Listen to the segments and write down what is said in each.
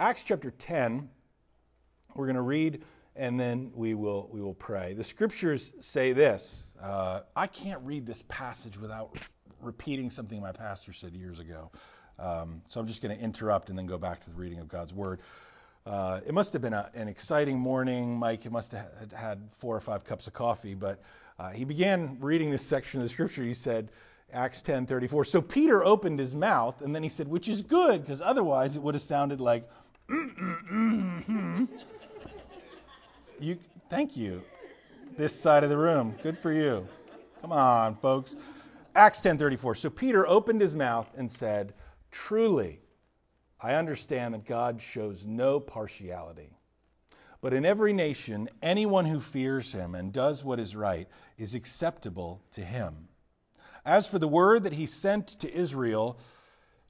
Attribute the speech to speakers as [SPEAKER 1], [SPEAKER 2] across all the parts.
[SPEAKER 1] Acts chapter 10, we're going to read and then we will, we will pray. The scriptures say this. Uh, I can't read this passage without repeating something my pastor said years ago. Um, so I'm just going to interrupt and then go back to the reading of God's word. Uh, it must have been a, an exciting morning. Mike must have had four or five cups of coffee, but uh, he began reading this section of the scripture. He said, Acts 10 34. So Peter opened his mouth, and then he said, which is good, because otherwise it would have sounded like. You, thank you. This side of the room. Good for you. Come on, folks. Acts 10:34. So Peter opened his mouth and said, "Truly, I understand that God shows no partiality. But in every nation, anyone who fears him and does what is right is acceptable to him. As for the word that he sent to Israel,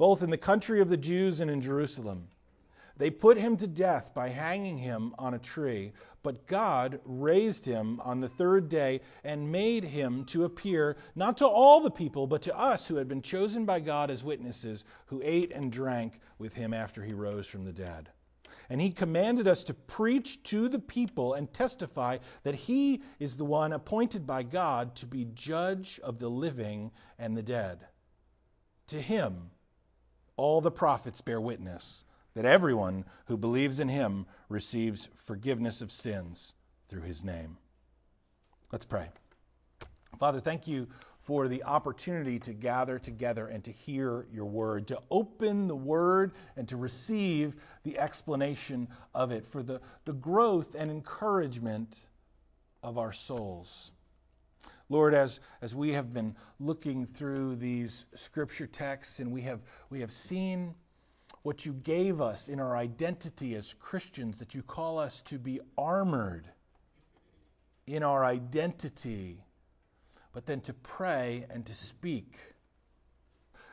[SPEAKER 1] both in the country of the Jews and in Jerusalem. They put him to death by hanging him on a tree, but God raised him on the third day and made him to appear not to all the people, but to us who had been chosen by God as witnesses, who ate and drank with him after he rose from the dead. And he commanded us to preach to the people and testify that he is the one appointed by God to be judge of the living and the dead. To him, all the prophets bear witness that everyone who believes in him receives forgiveness of sins through his name. Let's pray. Father, thank you for the opportunity to gather together and to hear your word, to open the word and to receive the explanation of it, for the, the growth and encouragement of our souls. Lord, as, as we have been looking through these scripture texts and we have, we have seen what you gave us in our identity as Christians, that you call us to be armored in our identity, but then to pray and to speak.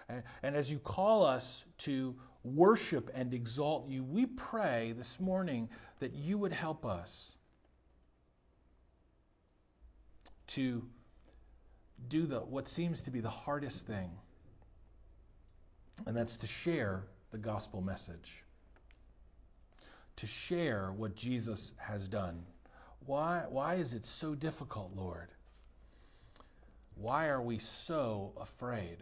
[SPEAKER 1] And, and as you call us to worship and exalt you, we pray this morning that you would help us to do the what seems to be the hardest thing, and that's to share the gospel message. To share what Jesus has done. Why, why is it so difficult, Lord? Why are we so afraid?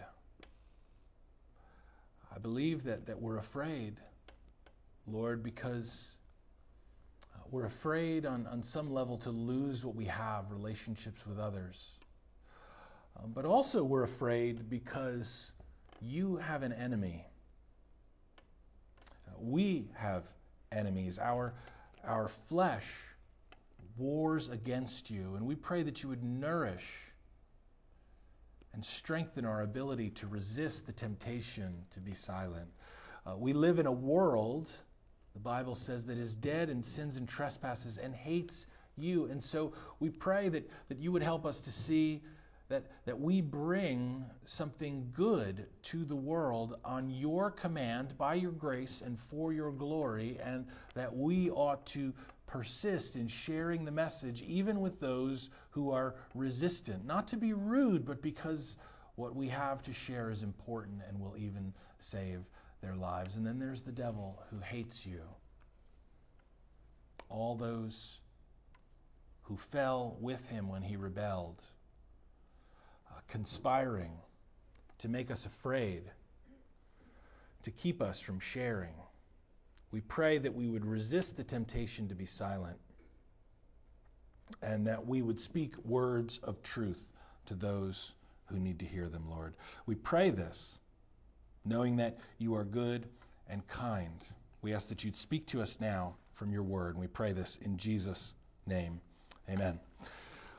[SPEAKER 1] I believe that, that we're afraid, Lord, because we're afraid on, on some level to lose what we have relationships with others. Um, but also, we're afraid because you have an enemy. Uh, we have enemies. Our, our flesh wars against you, and we pray that you would nourish and strengthen our ability to resist the temptation to be silent. Uh, we live in a world, the Bible says, that is dead in sins and trespasses and hates you. And so we pray that, that you would help us to see that, that we bring something good to the world on your command, by your grace, and for your glory, and that we ought to persist in sharing the message, even with those who are resistant. Not to be rude, but because what we have to share is important and will even save their lives. And then there's the devil who hates you. All those who fell with him when he rebelled conspiring to make us afraid, to keep us from sharing. We pray that we would resist the temptation to be silent and that we would speak words of truth to those who need to hear them, Lord. We pray this knowing that you are good and kind. We ask that you'd speak to us now from your word, and we pray this in Jesus' name. Amen.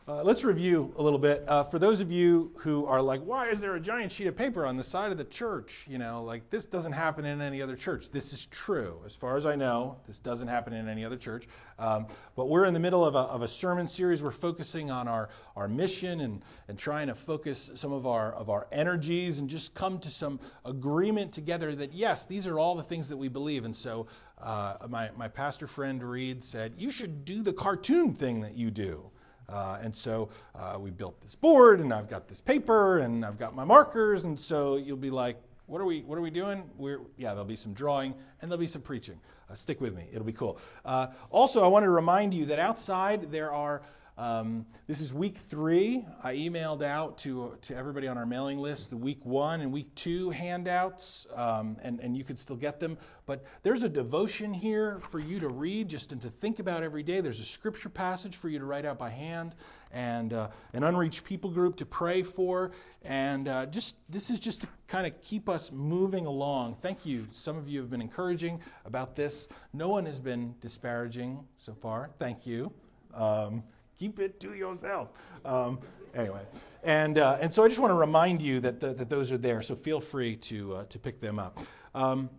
[SPEAKER 1] Uh, let's review a little bit. Uh, for those of you who are like, why is there a giant sheet of paper on the side of the church? You know, like this doesn't happen in any other church. This is true. As far as I know, this doesn't happen in any other church. Um, but we're in the middle of a, of a, sermon series. We're focusing on our, our mission and, and trying to focus some of our, of our energies and just come to some agreement together that, yes, these are all the things that we believe. And so uh, my, my pastor friend Reed said, you should do the cartoon thing that you do. Uh, and so uh, we built this board, and I've got this paper, and I've got my markers, and so you'll be like, "What are we? What are we doing?" We're yeah. There'll be some drawing, and there'll be some preaching. Uh, stick with me; it'll be cool. Uh, also, I want to remind you that outside there are um, this is week three. I emailed out to, to everybody on our mailing list the week one and week two handouts, um, and, and you could still get them. But there's a devotion here for you to read, just and to think about every day. There's a scripture passage for you to write out by hand, and uh, an unreached people group to pray for. And uh, just this is just to kind of keep us moving along. Thank you. Some of you have been encouraging about this. No one has been disparaging so far. Thank you. Um, keep it to yourself. Um, anyway, and, uh, and so I just want to remind you that, the, that those are there, so feel free to, uh, to pick them up. Um,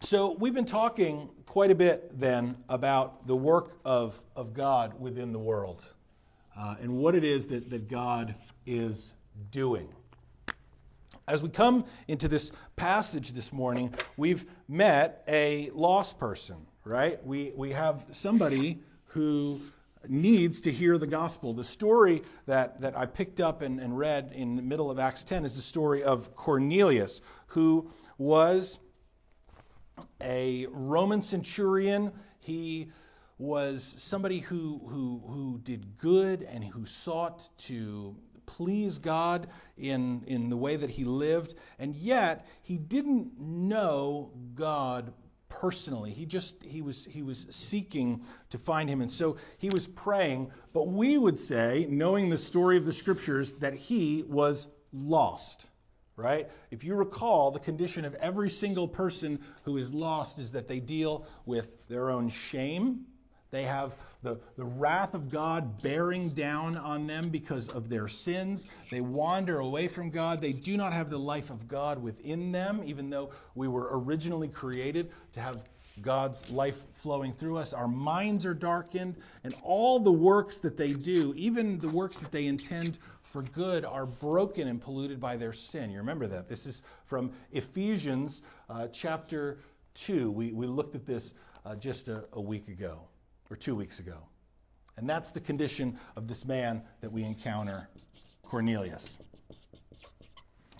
[SPEAKER 1] so we've been talking quite a bit then about the work of, of God within the world uh, and what it is that, that God is doing. As we come into this passage this morning, we've met a lost person, right? We, we have somebody who needs to hear the gospel. The story that, that I picked up and, and read in the middle of Acts 10 is the story of Cornelius, who was a Roman centurion. He was somebody who, who, who did good and who sought to please God in, in the way that he lived, and yet he didn't know God personally. He just he was he was seeking to find him and so he was praying, but we would say, knowing the story of the scriptures that he was lost. Right? If you recall, the condition of every single person who is lost is that they deal with their own shame. They have the, the wrath of God bearing down on them because of their sins. They wander away from God. They do not have the life of God within them, even though we were originally created to have God's life flowing through us. Our minds are darkened, and all the works that they do, even the works that they intend for good, are broken and polluted by their sin. You remember that. This is from Ephesians uh, chapter 2. We, we looked at this uh, just a, a week ago or two weeks ago. And that's the condition of this man that we encounter, Cornelius.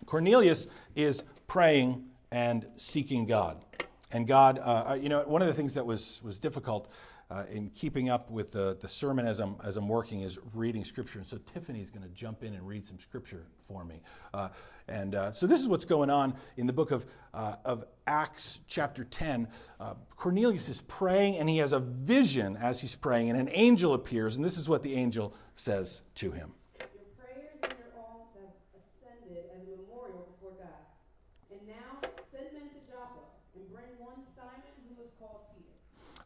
[SPEAKER 1] Cornelius is praying and seeking God. And God, uh, uh, you know, one of the things that was, was difficult uh, in keeping up with the, the sermon as I'm, as I'm working is reading scripture. And so Tiffany's going to jump in and read some scripture for me. Uh, and uh, so this is what's going on in the book of, uh, of Acts, chapter 10. Uh, Cornelius is praying, and he has a vision as he's praying, and an angel appears. And this is what the angel says to him.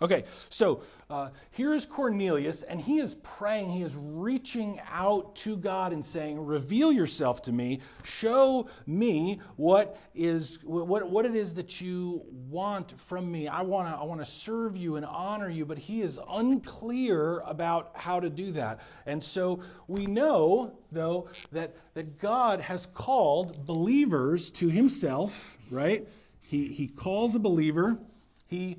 [SPEAKER 1] Okay, so uh, here is Cornelius, and he is praying. He is reaching out to God and saying, Reveal yourself to me. Show me what, is, what, what it is that you want from me. I want to I wanna serve you and honor you, but he is unclear about how to do that. And so we know, though, that, that God has called believers to himself, right? He, he calls a believer. He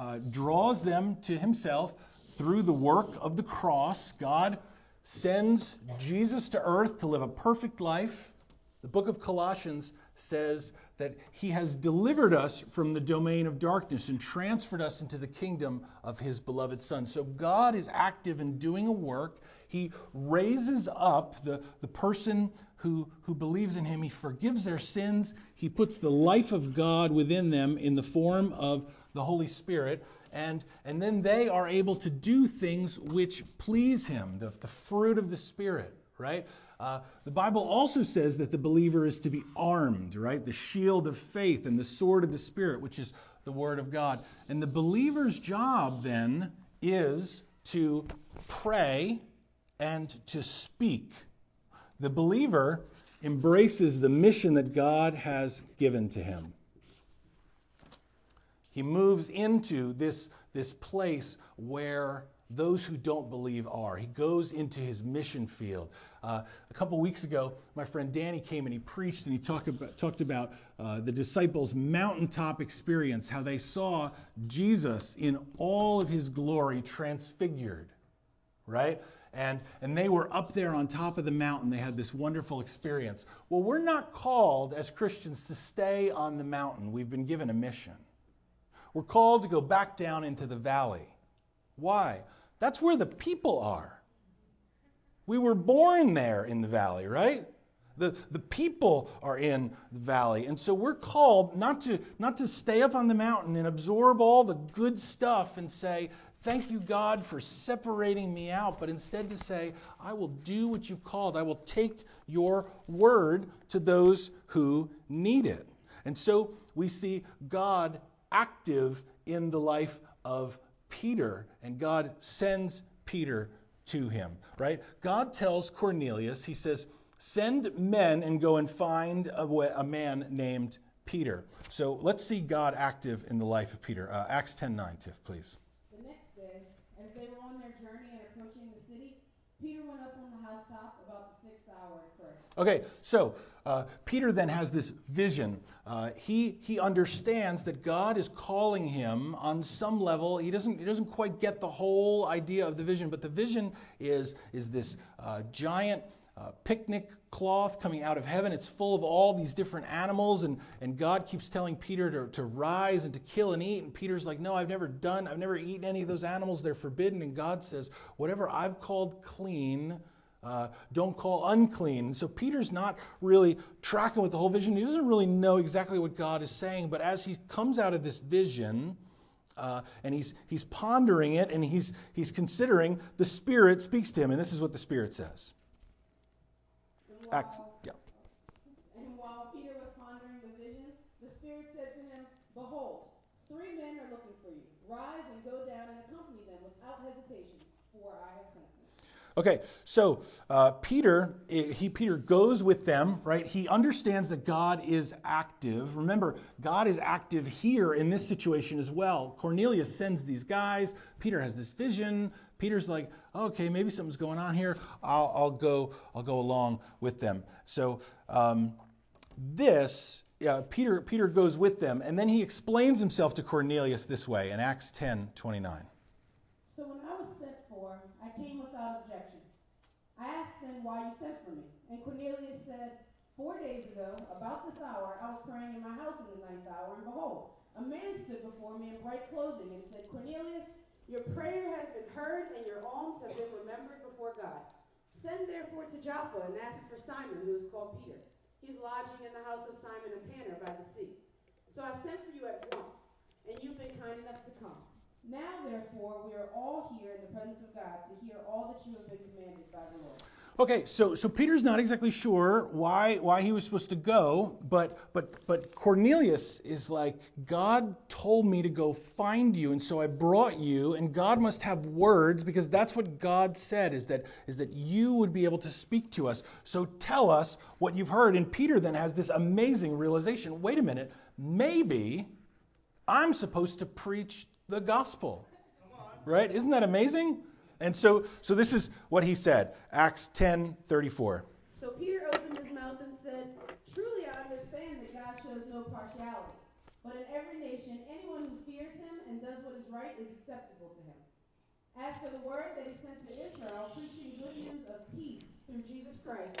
[SPEAKER 1] uh, draws them to himself through the work of the cross. God sends Jesus to earth to live a perfect life. The book of Colossians says that he has delivered us from the domain of darkness and transferred us into the kingdom of his beloved Son. So God is active in doing a work. He raises up the, the person who, who believes in him. He forgives their sins. He puts the life of God within them in the form of the Holy Spirit. And, and then they are able to do things which please him, the, the fruit of the Spirit, right? Uh, the Bible also says that the believer is to be armed, right? The shield of faith and the sword of the Spirit, which is the Word of God. And the believer's job then is to pray and to speak. The believer embraces the mission that God has given to him. He moves into this, this place where those who don't believe are. He goes into his mission field. Uh, a couple weeks ago, my friend Danny came and he preached and he talked about, talked about uh, the disciples' mountaintop experience, how they saw Jesus in all of his glory transfigured, right? And, and they were up there on top of the mountain. They had this wonderful experience. Well, we're not called as Christians to stay on the mountain, we've been given a mission. We're called to go back down into the valley. Why? That's where the people are. We were born there in the valley, right? The, the people are in the valley. And so we're called not to, not to stay up on the mountain and absorb all the good stuff and say, Thank you, God, for separating me out, but instead to say, I will do what you've called. I will take your word to those who need it. And so we see God active in the life of Peter, and God sends Peter to him, right? God tells Cornelius, he says, send men and go and find a, a man named Peter. So let's see God active in the life of Peter. Uh, Acts 10 9, Tiff, please.
[SPEAKER 2] The next day, as they were on their journey and approaching the city, Peter went up on the housetop about the sixth hour at first.
[SPEAKER 1] Okay, so uh, Peter then has this vision. Uh, he, he understands that God is calling him on some level. He doesn't, he doesn't quite get the whole idea of the vision, but the vision is, is this uh, giant uh, picnic cloth coming out of heaven. It's full of all these different animals, and, and God keeps telling Peter to, to rise and to kill and eat. And Peter's like, No, I've never done, I've never eaten any of those animals. They're forbidden. And God says, Whatever I've called clean, uh, don't call unclean. And so Peter's not really tracking with the whole vision. He doesn't really know exactly what God is saying, but as he comes out of this vision, uh, and he's, he's pondering it and he's, he's considering, the Spirit speaks to him. And this is what the Spirit says. Acts, yeah.
[SPEAKER 2] And while Peter was pondering the vision, the Spirit said to him, Behold, three men are looking for you. Rise and go down and accompany them without hesitation, for I have sent them.
[SPEAKER 1] Okay, so uh, Peter, he Peter goes with them, right? He understands that God is active. Remember, God is active here in this situation as well. Cornelius sends these guys. Peter has this vision. Peter's like, okay, maybe something's going on here. I'll, I'll go. I'll go along with them. So um, this, yeah, Peter Peter goes with them, and then he explains himself to Cornelius this way in Acts 10, 29.
[SPEAKER 2] So when I was sent for, I came without objection. I asked them why you sent for me. And Cornelius said, Four days ago, about this hour, I was praying in my house in the ninth hour, and behold, a man stood before me in bright clothing and said, Cornelius, your prayer has been heard, and your alms have been remembered before God. Send therefore to Joppa and ask for Simon, who is called Peter. He's lodging in the house of Simon a tanner by the sea. So I sent for you at once, and you've been kind enough to come. Now, therefore, we are all here in the presence of God to hear all that you have been commanded by the Lord.
[SPEAKER 1] Okay, so so Peter's not exactly sure why why he was supposed to go, but but but Cornelius is like God told me to go find you and so I brought you and God must have words because that's what God said is that is that you would be able to speak to us. So tell us what you've heard and Peter then has this amazing realization, wait a minute, maybe I'm supposed to preach the gospel. Right? Isn't that amazing? And so, so this is what he said Acts 10 34.
[SPEAKER 2] So Peter opened his mouth and said, Truly I understand that God shows no partiality, but in every nation, anyone who fears him and does what is right is acceptable to him. As for the word that he sent to Israel, preaching good news of peace through Jesus Christ,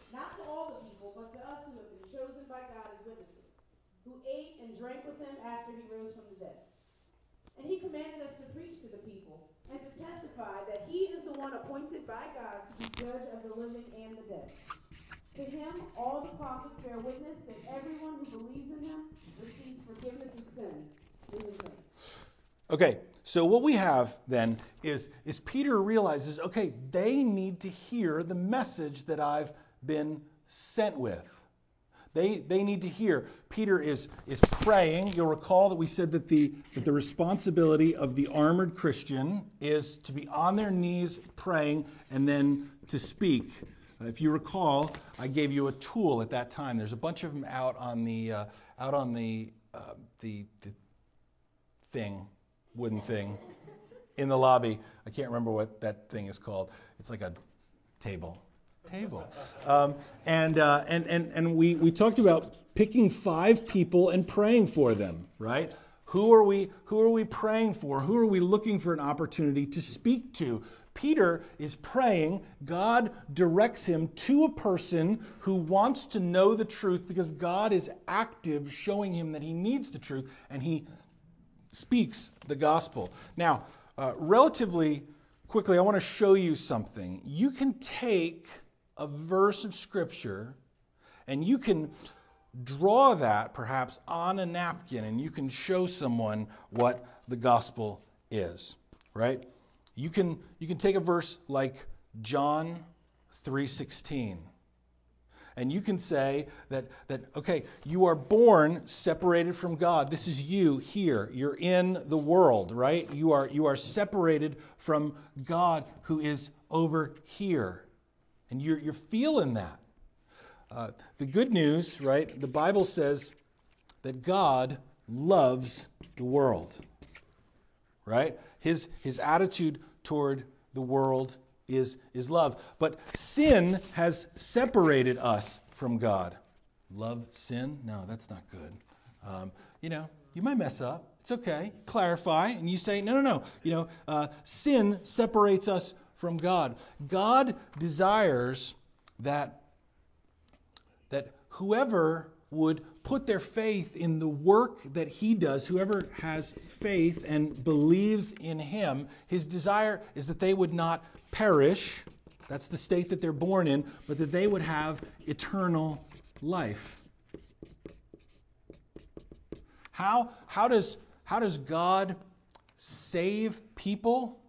[SPEAKER 2] not to all the people, but to us who have been chosen by God as witnesses, who ate and drank with him after he rose from the dead. And he commanded us to preach to the people and to testify that he is the one appointed by God to be judge of the living and the dead. To him, all the prophets bear witness that everyone who believes in him receives forgiveness of sins in his name.
[SPEAKER 1] Okay, so what we have then is, is Peter realizes, okay, they need to hear the message that I've been sent with. They, they need to hear. Peter is, is praying. You'll recall that we said that the, that the responsibility of the armored Christian is to be on their knees praying and then to speak. Uh, if you recall, I gave you a tool at that time. There's a bunch of them out on the, uh, out on the, uh, the, the thing, wooden thing, in the lobby. I can't remember what that thing is called. It's like a table table. Um, and, uh, and, and, and we, we talked about picking five people and praying for them, right? Who are, we, who are we praying for? Who are we looking for an opportunity to speak to? Peter is praying. God directs him to a person who wants to know the truth because God is active, showing him that he needs the truth, and he speaks the gospel. Now, uh, relatively quickly, I want to show you something. You can take a verse of Scripture, and you can draw that perhaps on a napkin and you can show someone what the gospel is, right? You can, you can take a verse like John 3:16 and you can say that, that okay you are born separated from god. This is you here. You're in the world right? You are you are separated from god who is over here and you're, you're feeling that. Uh, the good news, right? The Bible says that God loves the world, right? His, his attitude toward the world is, is love. But sin has separated us from God. Love sin? No, that's not good. Um, you know, you might mess up. It's okay. Clarify, and you say, no, no, no. You know, uh, sin separates us from God. God desires that, that whoever would put their faith in the work that he does, whoever has faith and believes in him, his desire is that they would not perish. That's the state that they're born in, but that they would have eternal life. How, how, does, how does God save people?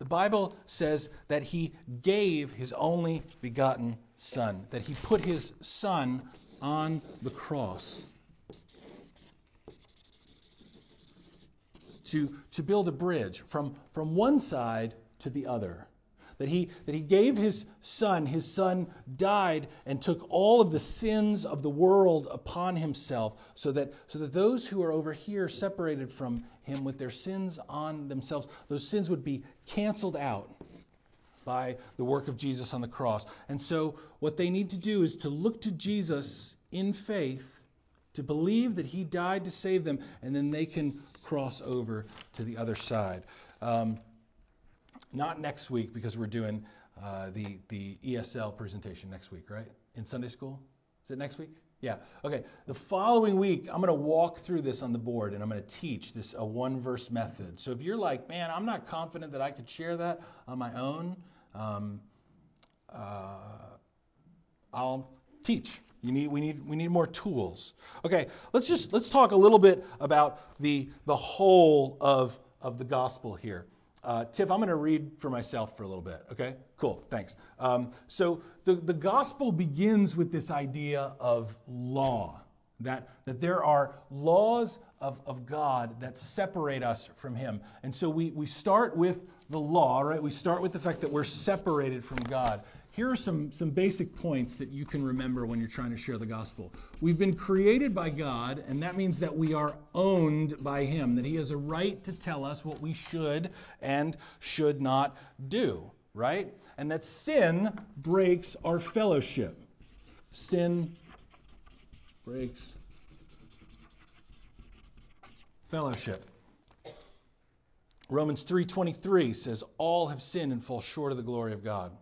[SPEAKER 1] The Bible says that he gave his only begotten Son, that he put his Son on the cross to, to build a bridge from, from one side to the other that he, that he gave his son. His son died and took all of the sins of the world upon himself so that, so that those who are over here separated from him with their sins on themselves, those sins would be canceled out by the work of Jesus on the cross. And so, what they need to do is to look to Jesus in faith, to believe that he died to save them, and then they can cross over to the other side. Um, not next week because we're doing uh, the, the ESL presentation next week, right? In Sunday school? Is it next week? Yeah. Okay. The following week, I'm going to walk through this on the board and I'm going to teach this a one verse method. So if you're like, man, I'm not confident that I could share that on my own, um, uh, I'll teach. You need, we, need, we need more tools. Okay, let's just let's talk a little bit about the, the whole of, of the gospel here. Uh, Tiff, I'm going to read for myself for a little bit, okay? Cool, thanks. Um, so the, the gospel begins with this idea of law, that, that there are laws of, of God that separate us from Him. And so we, we start with the law, right? We start with the fact that we're separated from God. Here are some, some basic points that you can remember when you're trying to share the gospel. We've been created by God, and that means that we are owned by Him, that He has a right to tell us what we should and should not do, right? And that sin breaks our fellowship. Sin breaks fellowship. Romans 3:23 says all have sinned and fall short of the glory of God.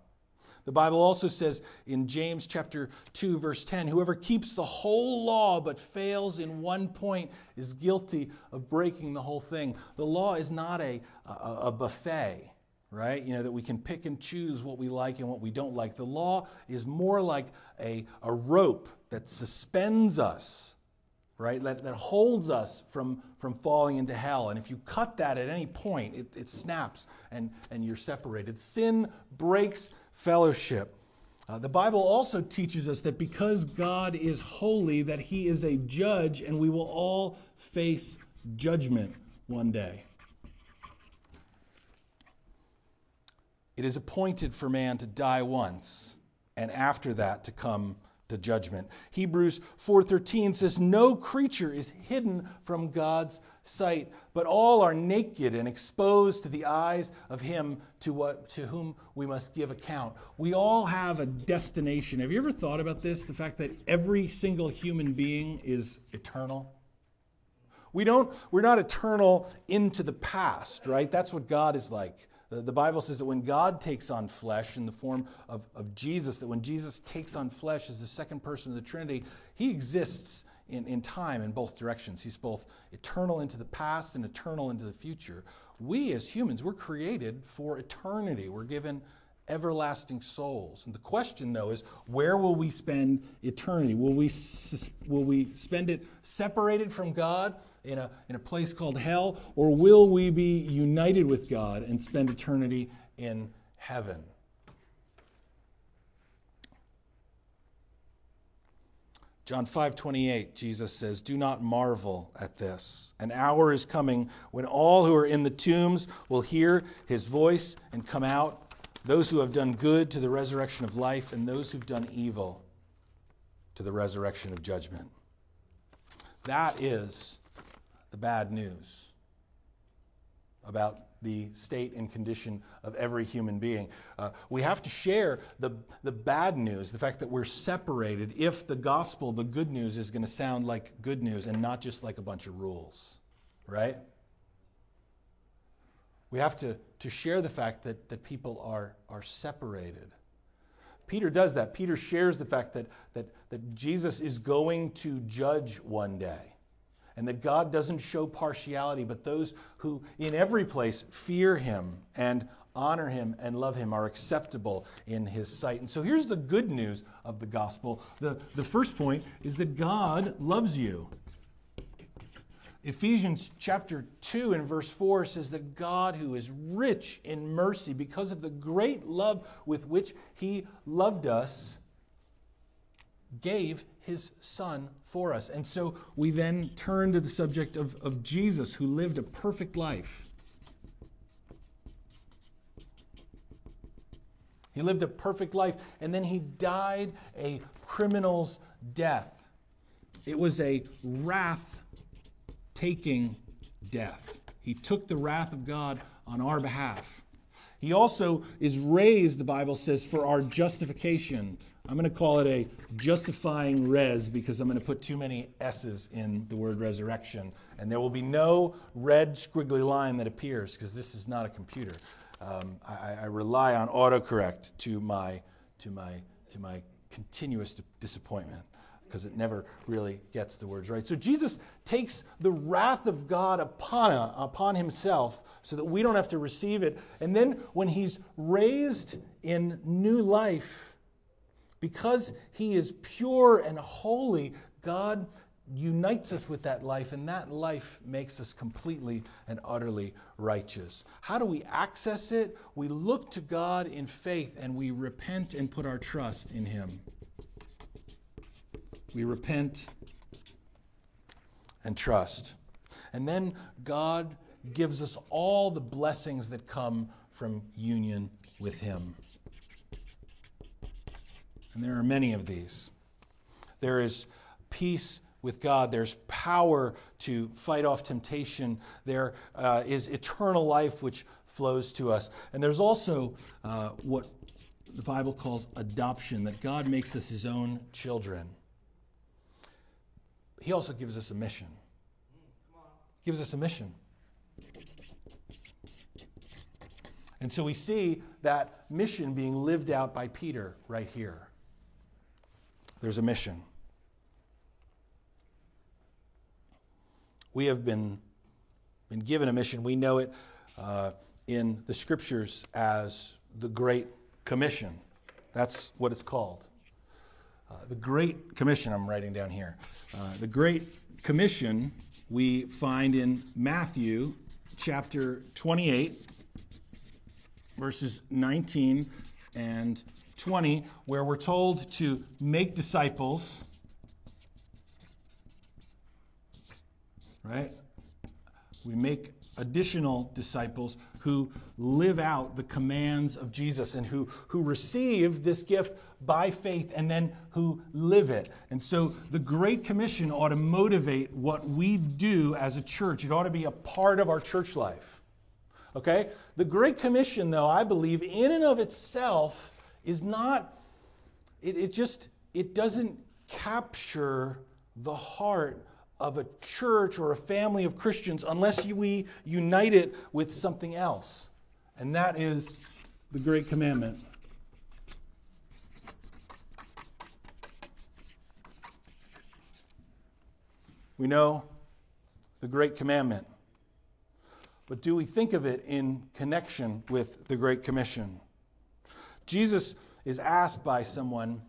[SPEAKER 1] The Bible also says in James chapter 2 verse 10, whoever keeps the whole law but fails in one point is guilty of breaking the whole thing. The law is not a, a, a buffet. right? You know, that we can pick and choose what we like and what we don't like. The law is more like a, a rope that suspends us, right? That, that holds us from, from falling into hell. And if you cut that at any point, it, it snaps and, and you're separated. Sin breaks fellowship. Uh, the Bible also teaches us that because God is holy, that he is a judge, and we will all face judgment one day. It is appointed for man to die once, and after that to come to judgment. Hebrews 4:13 says no creature is hidden from God's sight, but all are naked and exposed to the eyes of him to what to whom we must give account. We all have a destination. Have you ever thought about this? The fact that every single human being is eternal? We don't we're not eternal into the past, right? That's what God is like. The, Bible says that when God takes on flesh in the form of, of Jesus, that when Jesus takes on flesh as the second person of the Trinity, he exists in, in time in both directions. He's both eternal into the past and eternal into the future. We as humans, we're created for eternity. We're given everlasting souls. And the question, though, is where will we spend eternity? Will we, will we spend it separated from God in a, in a place called hell, or will we be united with God and spend eternity in heaven? John 5 28, Jesus says, Do not marvel at this. An hour is coming when all who are in the tombs will hear his voice and come out those who have done good to the resurrection of life, and those who've done evil to the resurrection of judgment. That is the bad news about the state and condition of every human being. Uh, we have to share the, the bad news, the fact that we're separated, if the gospel, the good news, is going to sound like good news and not just like a bunch of rules, right? We have to, to share the fact that, that people are, are separated. Peter does that. Peter shares the fact that, that, that Jesus is going to judge one day and that God doesn't show partiality, but those who in every place fear him and honor him and love him are acceptable in his sight. And so here's the good news of the gospel. The, the first point is that God loves you. Ephesians chapter 2 and verse 4 says that God, who is rich in mercy because of the great love with which he loved us, gave his son for us. And so we then turn to the subject of, of Jesus, who lived a perfect life. He lived a perfect life, and then he died a criminal's death. It was a wrath taking death. He took the wrath of God on our behalf. He also is raised, the Bible says, for our justification. I'm going to call it a justifying res because I'm going to put too many S's in the word resurrection. And there will be no red squiggly line that appears because this is not a computer. Um, I, I, rely on autocorrect to my, to my, to my continuous disappointment because it never really gets the words right. So Jesus takes the wrath of God upon, uh, upon himself so that we don't have to receive it. And then when he's raised in new life, because he is pure and holy, God unites us with that life, and that life makes us completely and utterly righteous. How do we access it? We look to God in faith and we repent and put our trust in him. We repent and trust. And then God gives us all the blessings that come from union with Him. And there are many of these. There is peace with God, there's power to fight off temptation, There uh, is eternal life which flows to us. And there's also uh, what the Bible calls adoption, that God makes us His own children he also gives us a mission. He gives us a mission. And so we see that mission being lived out by Peter right here. There's a mission. We have been, been given a mission. We know it uh, in the scriptures as the Great Commission. That's what it's called. Uh, the Great Commission, I'm writing down here. Uh, the Great Commission we find in Matthew chapter 28, verses 19 and 20, where we're told to make disciples. Right? We make additional disciples who live out the commands of Jesus and who, who receive this gift by faith and then who live it. And so the Great Commission ought to motivate what we do as a church. It ought to be a part of our church life. Okay? The Great Commission, though, I believe, in and of itself, is not, it, it just, it doesn't capture the heart of a church or a family of Christians unless we unite it with something else. And that is the Great Commandment. We know the Great Commandment. But do we think of it in connection with the Great Commission? Jesus is asked by someone,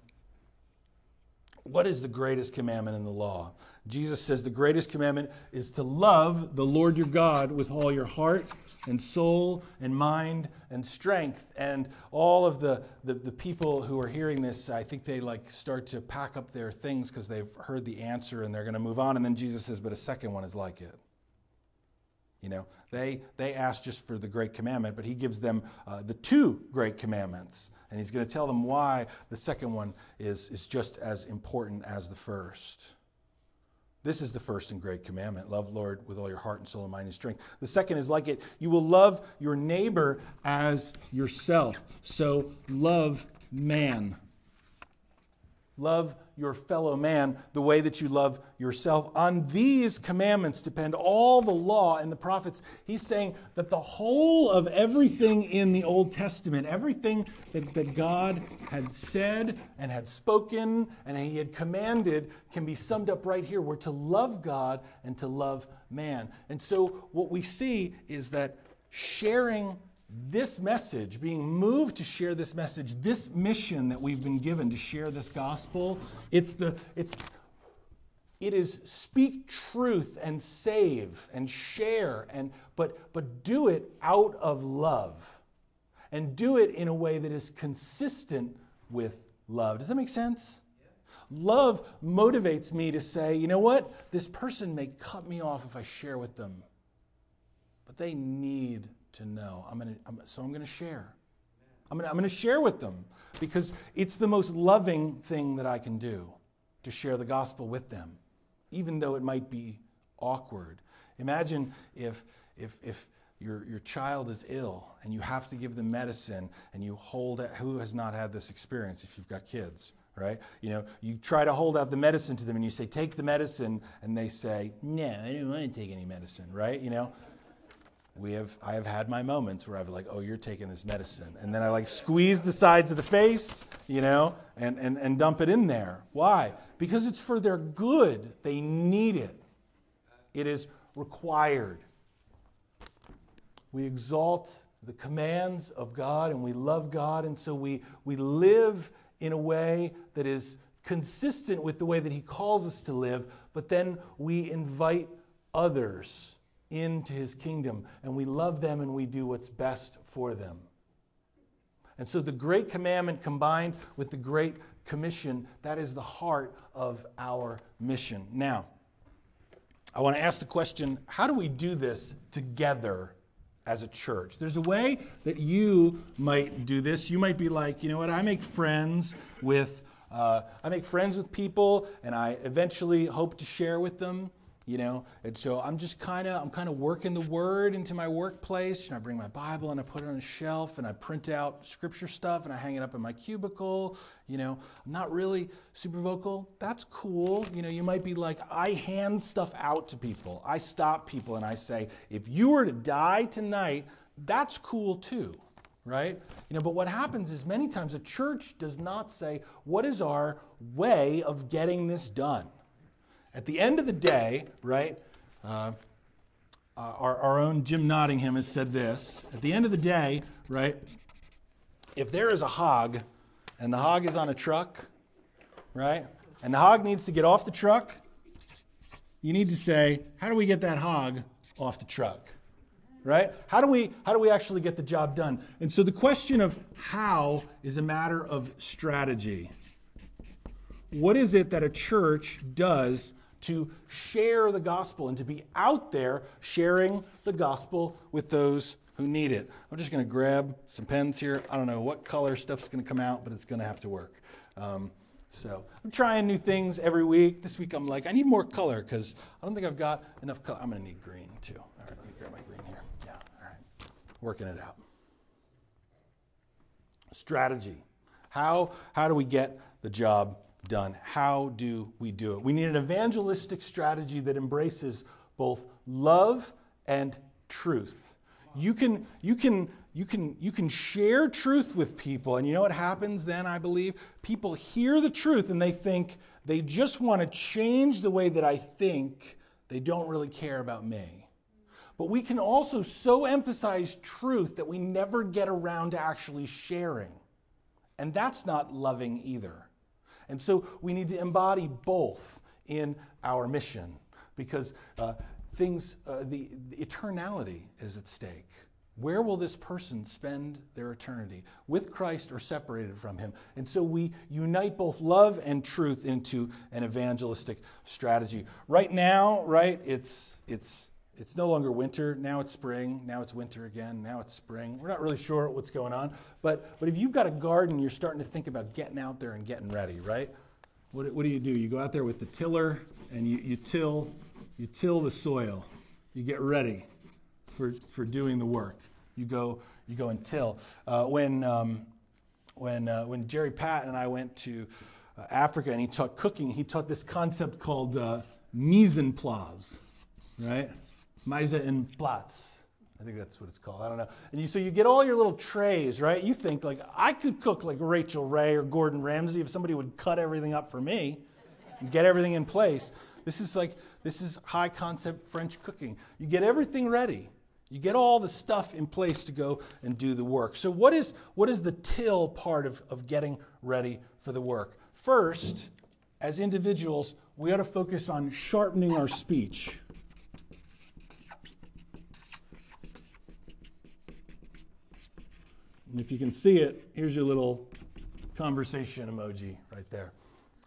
[SPEAKER 1] What is the greatest commandment in the law? Jesus says the greatest commandment is to love the Lord your God with all your heart and soul and mind and strength. And all of the, the, the people who are hearing this, I think they like start to pack up their things because they've heard the answer and they're going to move on. And then Jesus says, but a second one is like it. You know, they, they ask just for the great commandment, but he gives them uh, the two great commandments. And he's going to tell them why the second one is, is just as important as the first. This is the first and great commandment love Lord with all your heart and soul and mind and strength. The second is like it you will love your neighbor as yourself. So love man. Love your fellow man the way that you love yourself. On these commandments depend all the law and the prophets. He's saying that the whole of everything in the Old Testament, everything that, that God had said and had spoken and he had commanded, can be summed up right here. We're to love God and to love man. And so what we see is that sharing this message, being moved to share this message, this mission that we've been given to share this gospel, it's the it's it is speak truth and save and share and but but do it out of love. And do it in a way that is consistent with love. Does that make sense? Love motivates me to say, you know what? This person may cut me off if I share with them, but they need to know. I'm gonna, I'm, so I'm going to share. I'm going I'm to share with them because it's the most loving thing that I can do to share the gospel with them, even though it might be awkward. Imagine if, if, if your, your child is ill and you have to give them medicine and you hold it. Who has not had this experience if you've got kids? right? You know, you try to hold out the medicine to them and you say, take the medicine, and they say, no, I don't want to take any medicine, right? You know, we have I have had my moments where I've like, oh, you're taking this medicine. And then I like squeeze the sides of the face, you know, and, and, and dump it in there. Why? Because it's for their good. They need it. It is required. We exalt the commands of God and we love God, and so we, we live in a way that is consistent with the way that He calls us to live, but then we invite others into his kingdom and we love them and we do what's best for them. And so the great commandment combined with the great commission, that is the heart of our mission. Now, I want to ask the question how do we do this together as a church? There's a way that you might do this. You might be like, you know what, I make friends with. Uh, I make friends with people and I eventually hope to share with them you know? And so i'm just kind of i'm kind of working the word into my workplace and i bring my bible and i put it on a shelf and i print out scripture stuff and i hang it up in my cubicle you know? I'm not really super vocal. That's cool. You know you might be like i hand stuff out to people. I stop people and i say if you were to die tonight that's cool too right? You know but what happens is many times a church does not say what is our way of getting this done at the end of the day, right, uh, uh, our, our own Jim Nottingham has said this. At the end of the day, right, if there is a hog and the hog is on a truck, right, and the hog needs to get off the truck, you need to say, how do we get that hog off the truck? Right? How do we how do we actually get the job done? And so the question of how is a matter of strategy. What is it that a church does to share the gospel and to be out there sharing the gospel with those who need it? I'm just going to grab some pens here. I don't know what color stuff's going to come out, but it's going to have to work. Um, so I'm trying new things every week. This week I'm like, I need more color because I don't think I've got enough color. I'm going to need green too. All right, let me grab my green here. Yeah, all right. Working it out. Strategy. How, how do we get the job done? How do we do it? We need an evangelistic strategy that embraces both love and truth. You can, you can, you can, you can share truth with people, and you know what happens then, I believe? People hear the truth and they think they just want to change the way that I think. They don't really care about me. But we can also so emphasize truth that we never get around to actually sharing. And that's not loving either. And so we need to embody both in our mission because uh, things, uh, the, the eternality is at stake. Where will this person spend their eternity? With Christ or separated from him? And so we unite both love and truth into an evangelistic strategy. Right now, right, it's, it's, it's no longer winter. Now it's spring. Now it's winter again. Now it's spring. We're not really sure what's going on. But, but if you've got a garden, you're starting to think about getting out there and getting ready, right? What, what do you do? You go out there with the tiller and you, you till you till the soil. You get ready for, for doing the work. You go you go and till. Uh, when um, when uh, when Jerry Pat and I went to uh, Africa and he taught cooking, he taught this concept called uh, mise en place, right? Mise en place. I think that's what it's called. I don't know. And you, so you get all your little trays, right? You think like I could cook like Rachael Ray or Gordon Ramsay if somebody would cut everything up for me and get everything in place. This is like this is high concept French cooking. You get everything ready. You get all the stuff in place to go and do the work. So what is what is the till part of, of getting ready for the work? First, as individuals, we ought to focus on sharpening our speech. And if you can see it, here's your little conversation emoji right there.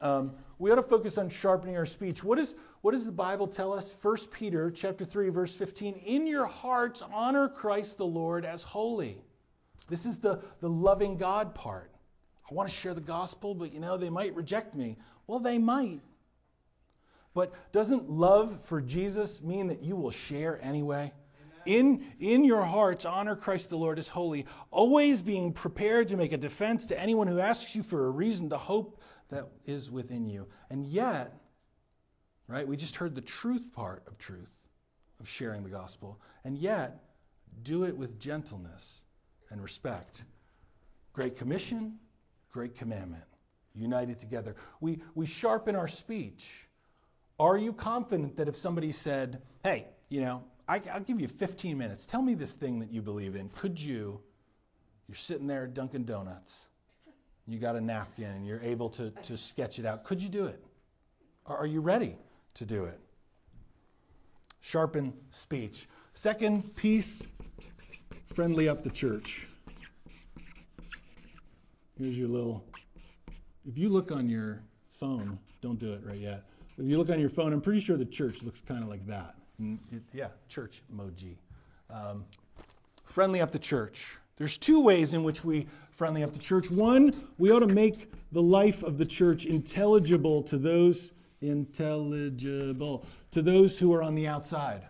[SPEAKER 1] Um, we ought to focus on sharpening our speech. What, is, what does the Bible tell us? 1 Peter chapter 3, verse 15. In your hearts, honor Christ the Lord as holy. This is the, the loving God part. I want to share the gospel, but you know, they might reject me. Well, they might. But doesn't love for Jesus mean that you will share anyway? In, in your hearts, honor Christ the Lord as holy, always being prepared to make a defense to anyone who asks you for a reason to hope that is within you. And yet, right, we just heard the truth part of truth, of sharing the gospel. And yet, do it with gentleness and respect. Great commission, great commandment, united together. We, we sharpen our speech. Are you confident that if somebody said, hey, you know, I, will give you 15 minutes. Tell me this thing that you believe in. Could you? You're sitting there at Dunkin' Donuts. You got a napkin and you're able to, to sketch it out. Could you do it? Are you ready to do it? Sharpen speech. Second piece friendly up the church. Here's your little. If you look on your phone, don't do it right yet. If you look on your phone, I'm pretty sure the church looks kind of like that. Yeah, church emoji. Um, friendly up the church. There's two ways in which we friendly up the church. One, we ought to make the life of the church intelligible to those intelligible to those who are on the outside.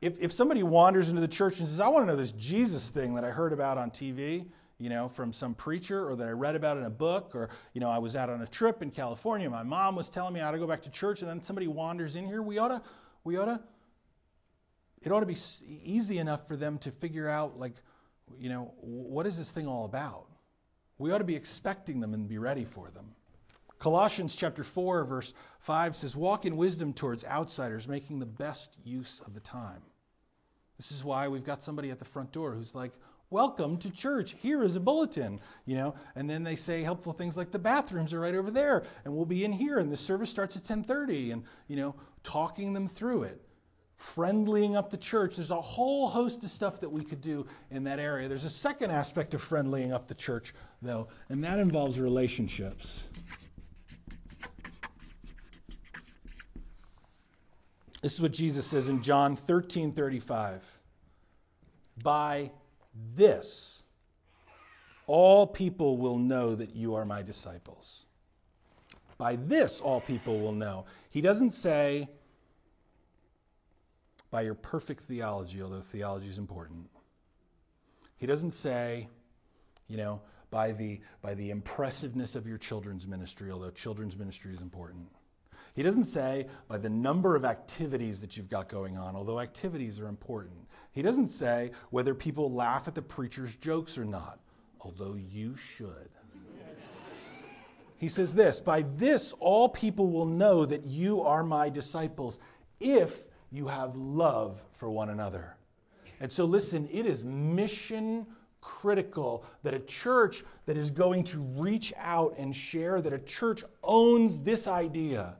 [SPEAKER 1] If, if somebody wanders into the church and says, I want to know this Jesus thing that I heard about on TV, you know, from some preacher or that I read about in a book, or, you know, I was out on a trip in California, my mom was telling me I ought to go back to church, and then somebody wanders in here, we ought to we ought to it ought to be easy enough for them to figure out like you know what is this thing all about? We ought to be expecting them and be ready for them. Colossians chapter 4 verse 5 says walk in wisdom towards outsiders making the best use of the time. This is why we've got somebody at the front door who's like, welcome to church. Here is a bulletin, you know, and then they say helpful things like the bathrooms are right over there and we'll be in here and the service starts at 10:30 and, you know, talking them through it. Friendlying up the church. There's a whole host of stuff that we could do in that area. There's a second aspect of friendlying up the church, though, and that involves relationships. This is what Jesus says in John 13 35. By this, all people will know that you are my disciples. By this, all people will know. He doesn't say by your perfect theology, although theology is important. He doesn't say, you know, by the, by the impressiveness of your children's ministry, although children's ministry is important. He doesn't say by the number of activities that you've got going on, although activities are important. He doesn't say whether people laugh at the preacher's jokes or not, although you should. He says this By this, all people will know that you are my disciples if you have love for one another. And so, listen, it is mission critical that a church that is going to reach out and share, that a church owns this idea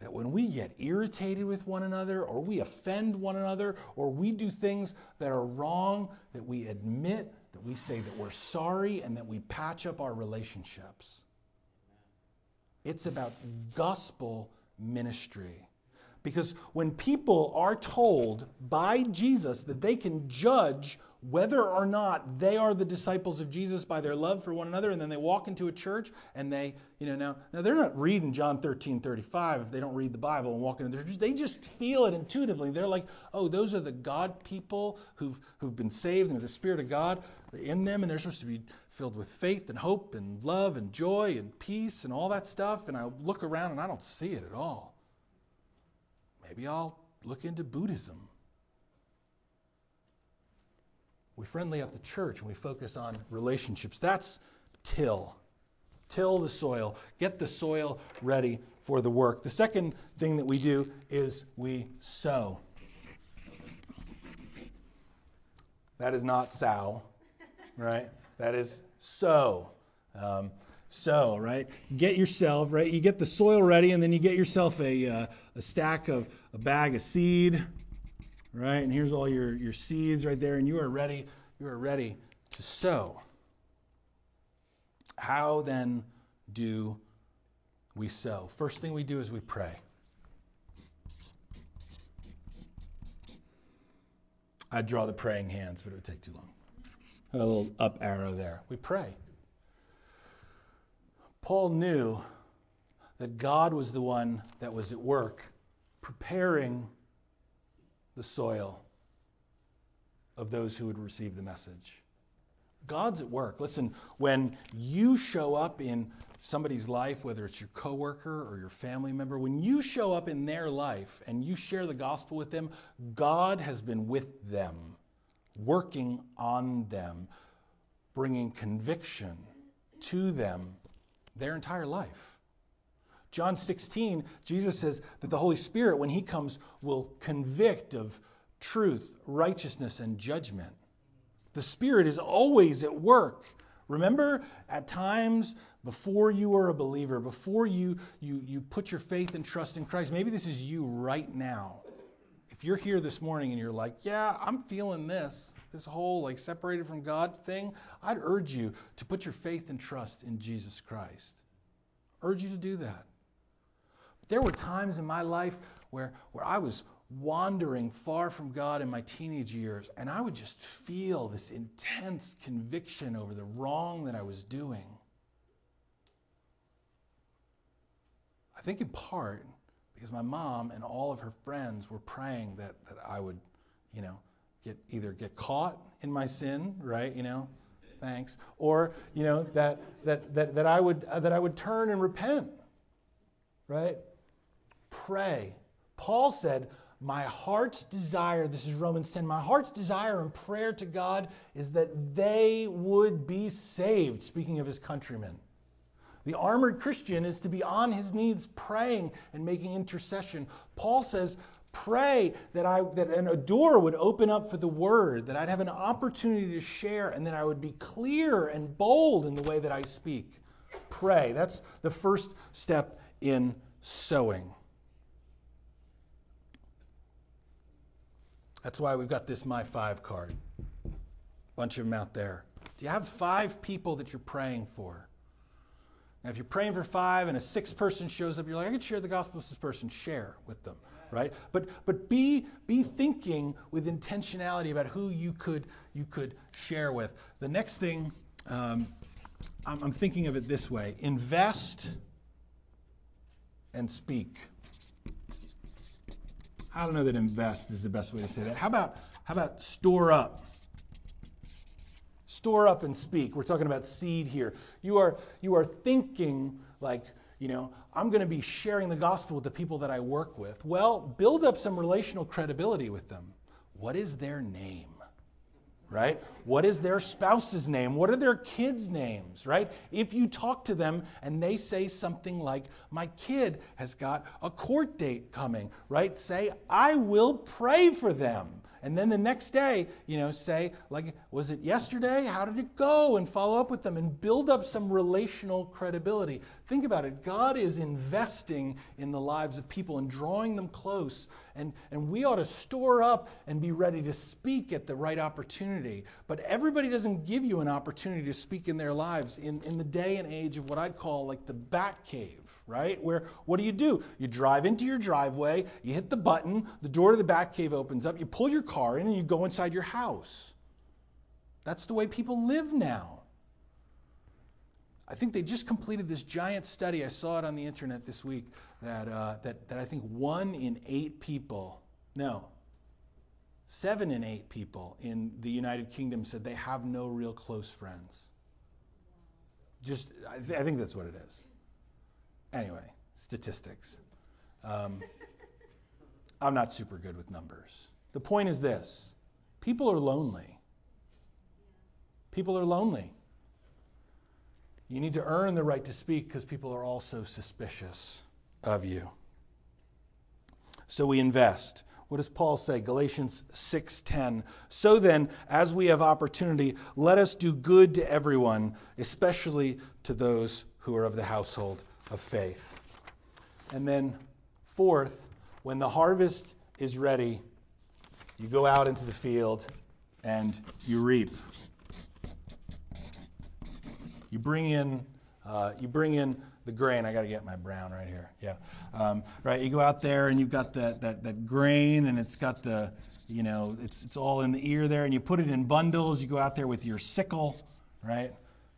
[SPEAKER 1] that when we get irritated with one another or we offend one another or we do things that are wrong, that we admit, that we say that we're sorry, and that we patch up our relationships. It's about gospel ministry. Because when people are told by Jesus that they can judge whether or not they are the disciples of Jesus by their love for one another, and then they walk into a church and they, you know, now, now they're not reading John 13, 35 if they don't read the Bible and walk into the church. They just feel it intuitively. They're like, oh, those are the God people who've, who've been saved and the Spirit of God in them, and they're supposed to be filled with faith and hope and love and joy and peace and all that stuff. And I look around and I don't see it at all. Maybe I'll look into Buddhism we friendly up the church and we focus on relationships. That's till. Till the soil. Get the soil ready for the work. The second thing that we do is we sow. That is not sow, right? That is sow. Um, sow, right? Get yourself, right? You get the soil ready, and then you get yourself a, uh, a stack of a bag of seed, right? And here's all your, your seeds right there, and you are ready, you are ready to sow. How then do we sow? First thing we do is we pray. I'd draw the praying hands, but it would take too long. A little up arrow there. We pray. Paul knew that God was the one that was at work preparing the soil of those who would receive the message. God's at work. Listen, when you show up in somebody's life, whether it's your coworker or your family member, when you show up in their life and you share the gospel with them, God has been with them, working on them, bringing conviction to them their entire life. John 16, Jesus says that the Holy Spirit, when He comes, will convict of truth, righteousness, and judgment. The Spirit is always at work. Remember, at times before you were a believer, before you, you, you put your faith and trust in Christ, maybe this is you right now. If you're here this morning and you're like, yeah, I'm feeling this, this whole like separated from God thing, I'd urge you to put your faith and trust in Jesus Christ. Urge you to do that. There were times in my life where, where I was wandering far from God in my teenage years, and I would just feel this intense conviction over the wrong that I was doing. I think in part because my mom and all of her friends were praying that, that I would, you know, get either get caught in my sin, right? You know, thanks, or you know that that that that I would uh, that I would turn and repent, right? Pray. Paul said, my heart's desire, this is Romans 10, my heart's desire and prayer to God is that they would be saved, speaking of his countrymen. The armored Christian is to be on his knees praying and making intercession. Paul says, Pray that, I, that a door would open up for the word, that I'd have an opportunity to share, and that I would be clear and bold in the way that I speak. Pray. That's the first step in sowing. That's why we've got this My Five card. Bunch of them out there. Do you have five people that you're praying for? Now, if you're praying for five and a sixth person shows up, you're like, I could share the gospel with this person. Share with them, right? But but be be thinking with intentionality about who you could you could share with. The next thing, um, I'm, I'm thinking of it this way: invest and speak. I don't know that invest is the best way to say that. How about how about store up? Store up and speak. We're talking about seed here. You are you are thinking like, you know, I'm going to be sharing the gospel with the people that I work with. Well, build up some relational credibility with them. What is their name? Right? What is their spouse's name? What are their kids' names, right? If you talk to them and they say something like, My kid has got a court date coming, right? Say, I will pray for them. And then the next day, you know, say, like, was it yesterday? How did it go? And follow up with them and build up some relational credibility. Think about it. God is investing in the lives of people and drawing them close. And, and we ought to store up and be ready to speak at the right opportunity. But everybody doesn't give you an opportunity to speak in their lives in, in the day and age of what I'd call like the back cave right? Where what do you do? You drive into your driveway, you hit the button, the door to the back cave opens up, you pull your car in, and you go inside your house. That's the way people live now. I think they just completed this giant study. I saw it on the internet this week that, uh, that, that I think one in eight people, no, seven in eight people in the United Kingdom said they have no real close friends. Just, I, th- I think that's what it is. Anyway, statistics. Um, I'm not super good with numbers. The point is this people are lonely. People are lonely. You need to earn the right to speak because people are also suspicious of you. So we invest. What does Paul say? Galatians 6:10. So then, as we have opportunity, let us do good to everyone, especially to those who are of the household of faith. And then, fourth, when the harvest is ready, you go out into the field and you reap. You bring in, uh, you bring in the grain. I got to get my brown right here. Yeah, um, right. You go out there and you've got that, that that grain, and it's got the, you know, it's it's all in the ear there, and you put it in bundles. You go out there with your sickle, right?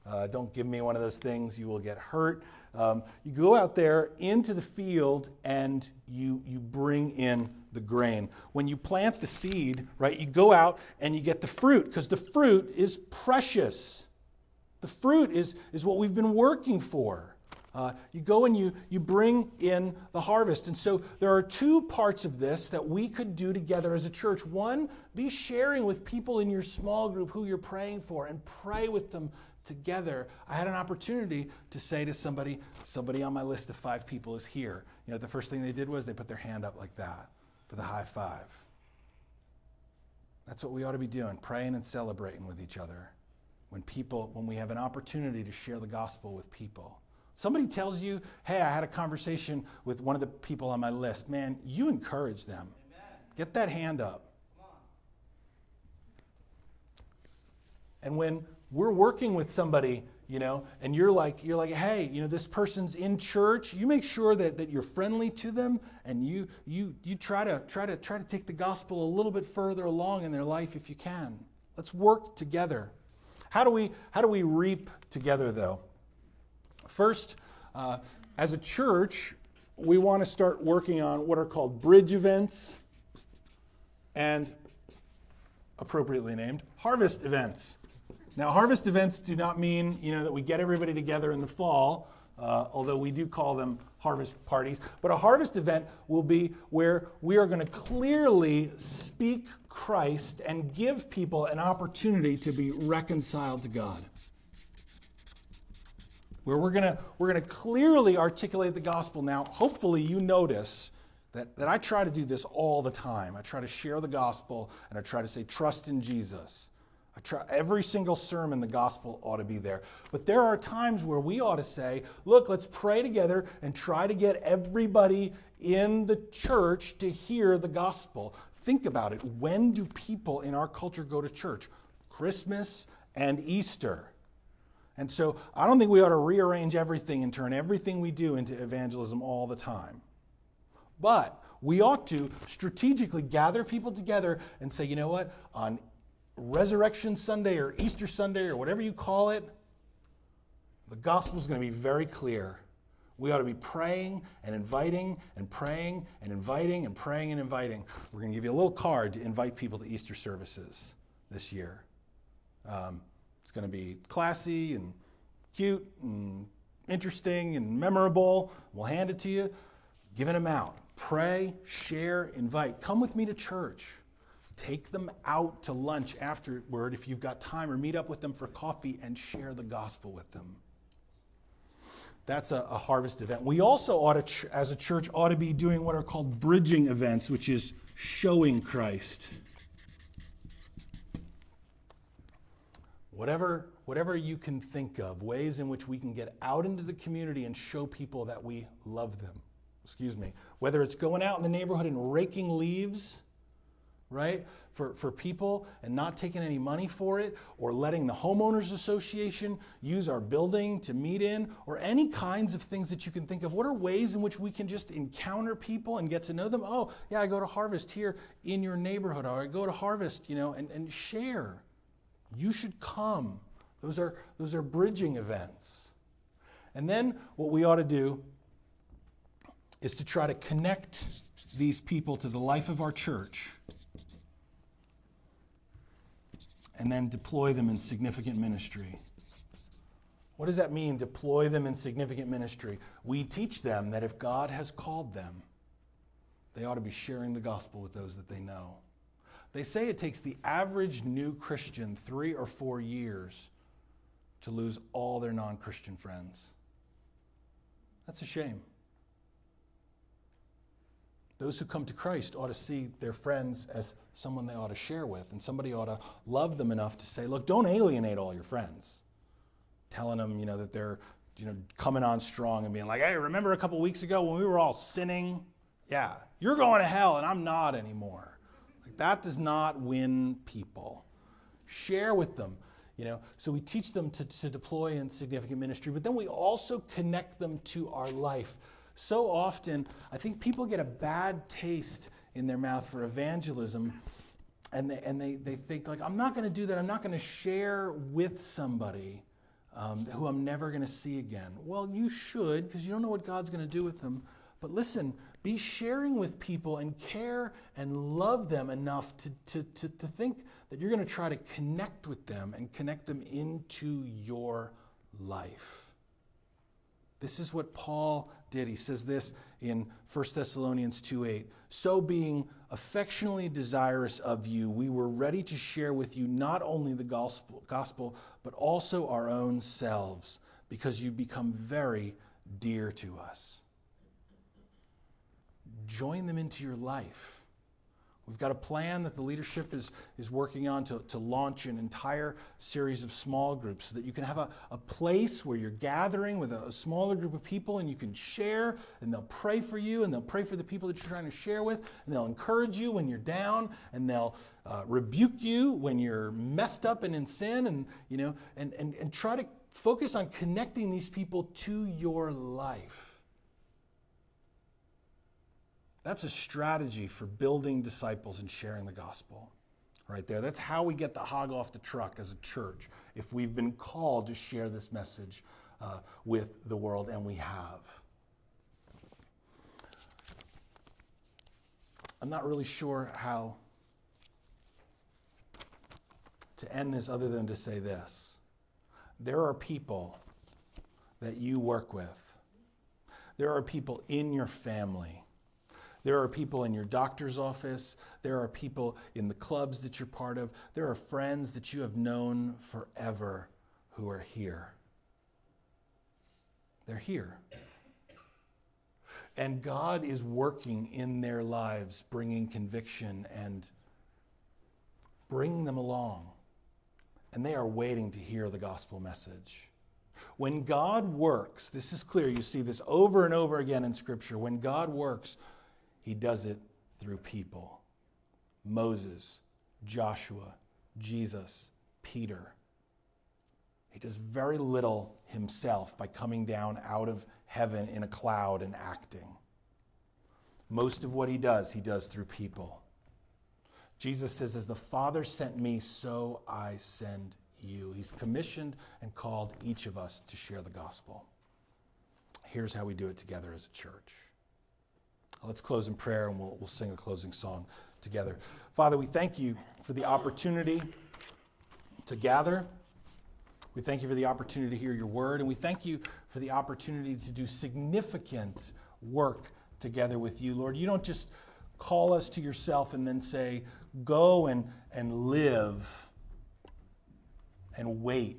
[SPEAKER 1] Uh, don't give me one of those things; you will get hurt. Um, you go out there into the field and you, you bring in the grain. When you plant the seed, right, you go out and you get the fruit because the fruit is precious. The fruit is, is what we've been working for. Uh, you go and you, you bring in the harvest. And so there are two parts of this that we could do together as a church. One, be sharing with people in your small group who you're praying for and pray with them together, I had an opportunity to say to somebody, somebody on my list of five people is here. You know, the first thing they did was they put their hand up like that for the high five. That's what we ought to be doing, praying and celebrating with each other when people, when we have an opportunity to share the gospel with people. Somebody tells you, hey, I had a conversation with one of the people on my list. Man, you encourage them. Amen. Get that hand up. And when we're working with somebody you know and you're like you're like hey you know this person's in church. You make sure that, that you're friendly to them and you you you try to try to try to take the gospel a little bit further along in their life if you can. Let's work together. How do we how do we reap together though? First uh, as a church we want to start working on what are called bridge events and appropriately named harvest events now, harvest events do not mean you know that we get everybody together in the fall, uh, although we do call them harvest parties. But a harvest event will be where we are going to clearly speak Christ and give people an opportunity to be reconciled to God. Where we're going to we're going to clearly articulate the gospel. Now, hopefully, you notice that, that I try to do this all the time. I try to share the gospel and I try to say, trust in Jesus. Try, every single sermon, the gospel ought to be there. But there are times where we ought to say, look, let's pray together and try to get everybody in the church to hear the gospel. Think about it. When do people in our culture go to church? Christmas and Easter. And so I don't think we ought to rearrange everything and turn everything we do into evangelism all the time. But we ought to strategically gather people together and say, you know what, on Resurrection Sunday or Easter Sunday or whatever you call it, the gospel is going to be very clear. We ought to be praying and inviting and praying and inviting and praying and inviting. We're going to give you a little card to invite people to Easter services this year. Um, it's going to be classy and cute and interesting and memorable. We'll hand it to you. Giving them out. Pray, share, invite. Come with me to church. Take them out to lunch afterward if you've got time, or meet up with them for coffee and share the gospel with them. That's a, a harvest event. We also ought to, as a church, ought to be doing what are called bridging events, which is showing Christ. Whatever, whatever you can think of, ways in which we can get out into the community and show people that we love them. Excuse me. Whether it's going out in the neighborhood and raking leaves right, for, for people and not taking any money for it, or letting the homeowners association use our building to meet in, or any kinds of things that you can think of. What are ways in which we can just encounter people and get to know them? Oh, yeah, I go to Harvest here in your neighborhood, or I go to Harvest, you know, and, and share. You should come. Those are, those are bridging events. And then what we ought to do is to try to connect these people to the life of our church and then deploy them in significant ministry. What does that mean, deploy them in significant ministry? We teach them that if God has called them, they ought to be sharing the gospel with those that they know. They say it takes the average new Christian three or four years to lose all their non Christian friends. That's a shame. Those who come to Christ ought to see their friends as someone they ought to share with, and somebody ought to love them enough to say, look, don't alienate all your friends. Telling them, you know, that they're, you know, coming on strong and being like, hey, remember a couple weeks ago when we were all sinning? Yeah, you're going to hell and I'm not anymore. Like that does not win people. Share with them. You know, so we teach them to, to deploy in significant ministry, but then we also connect them to our life so often, I think people get a bad taste in their mouth for evangelism and they, and they, they think like i'm not going to do that. I'm not going to share with somebody um, who i'm never going to see again. Well you should because you don't know what god's going to do with them. But listen be sharing with people and care and love them enough to, to, to, to think that you're going to try to connect with them and connect them into your life this is what Paul did. He says this in 1 Thessalonians 2:8. So being affectionately desirous of you, we were ready to share with you not only the gospel, gospel but also our own selves, because you become very dear to us. Join them into your life. We've got a plan that the leadership is, is working on to, to launch an entire series of small groups so that you can have a, a place where you're gathering with a, a smaller group of people and you can share and they'll pray for you and they'll pray for the people that you're trying to share with and they'll encourage you when you're down and they'll uh, rebuke you when you're messed up and in sin and, you know, and, and, and try to focus on connecting these people to your life. That's a strategy for building disciples and sharing the gospel. Right there. That's how we get the hog off the truck as a church if we've been called to share this message uh, with the world, and we have. I'm not really sure how to end this other than to say this. There are people that you work with, there are people in your family there are people in your doctor's office. There are people in the clubs that you're part of. There are friends that you have known forever who are here. They're here. And God is working in their lives, bringing conviction and bringing them along. And they are waiting to hear the gospel message. When God works, this is clear, you see this over and over again in Scripture. When God works, He does it through people Moses, Joshua, Jesus, Peter. He does very little himself by coming down out of heaven in a cloud and acting. Most of what he does, he does through people. Jesus says, As the Father sent me, so I send you. He's commissioned and called each of us to share the gospel. Here's how we do it together as a church. Let's close in prayer and we'll, we'll sing a closing song together. Father, we thank you for the opportunity to gather. We thank you for the opportunity to hear your word, and we thank you for the opportunity to do significant work together with you, Lord. You don't just call us to yourself and then say, go and, and live and wait.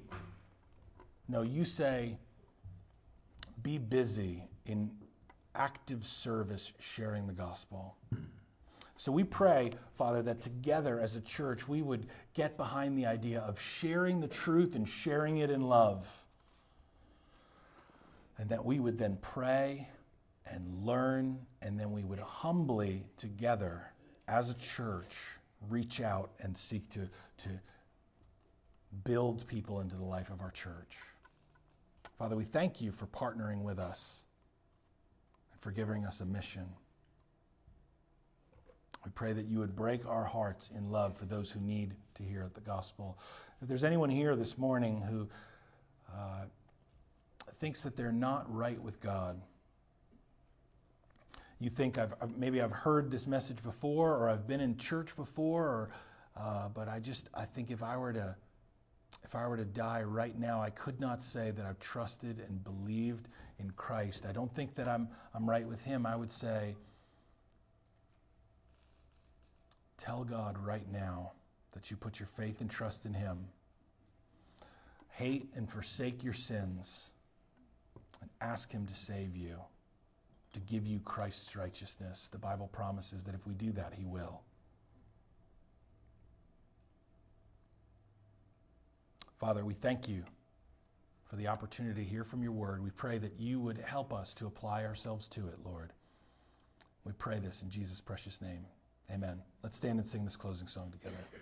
[SPEAKER 1] No, you say, be busy in active service sharing the gospel. So we pray, Father, that together as a church we would get behind the idea of sharing the truth and sharing it in love. And that we would then pray and learn, and then we would humbly together as a church reach out and seek to, to build people into the life of our church. Father, we thank you for partnering with us for giving us a mission. We pray that you would break our hearts in love for those who need to hear the gospel. If there's anyone here this morning who uh, thinks that they're not right with God, you think I've, maybe I've heard this message before, or I've been in church before, or, uh, but I just I think if I were to if I were to die right now, I could not say that I've trusted and believed in Christ. I don't think that I'm I'm right with Him. I would say Tell God right now that you put your faith and trust in Him. Hate and forsake your sins and ask Him to save you, to give you Christ's righteousness. The Bible promises that if we do that, He will. Father, we thank you for the opportunity to hear from your word. We pray that you would help us to apply ourselves to it, Lord. We pray this in Jesus' precious name. Amen. Let's stand and sing this closing song together.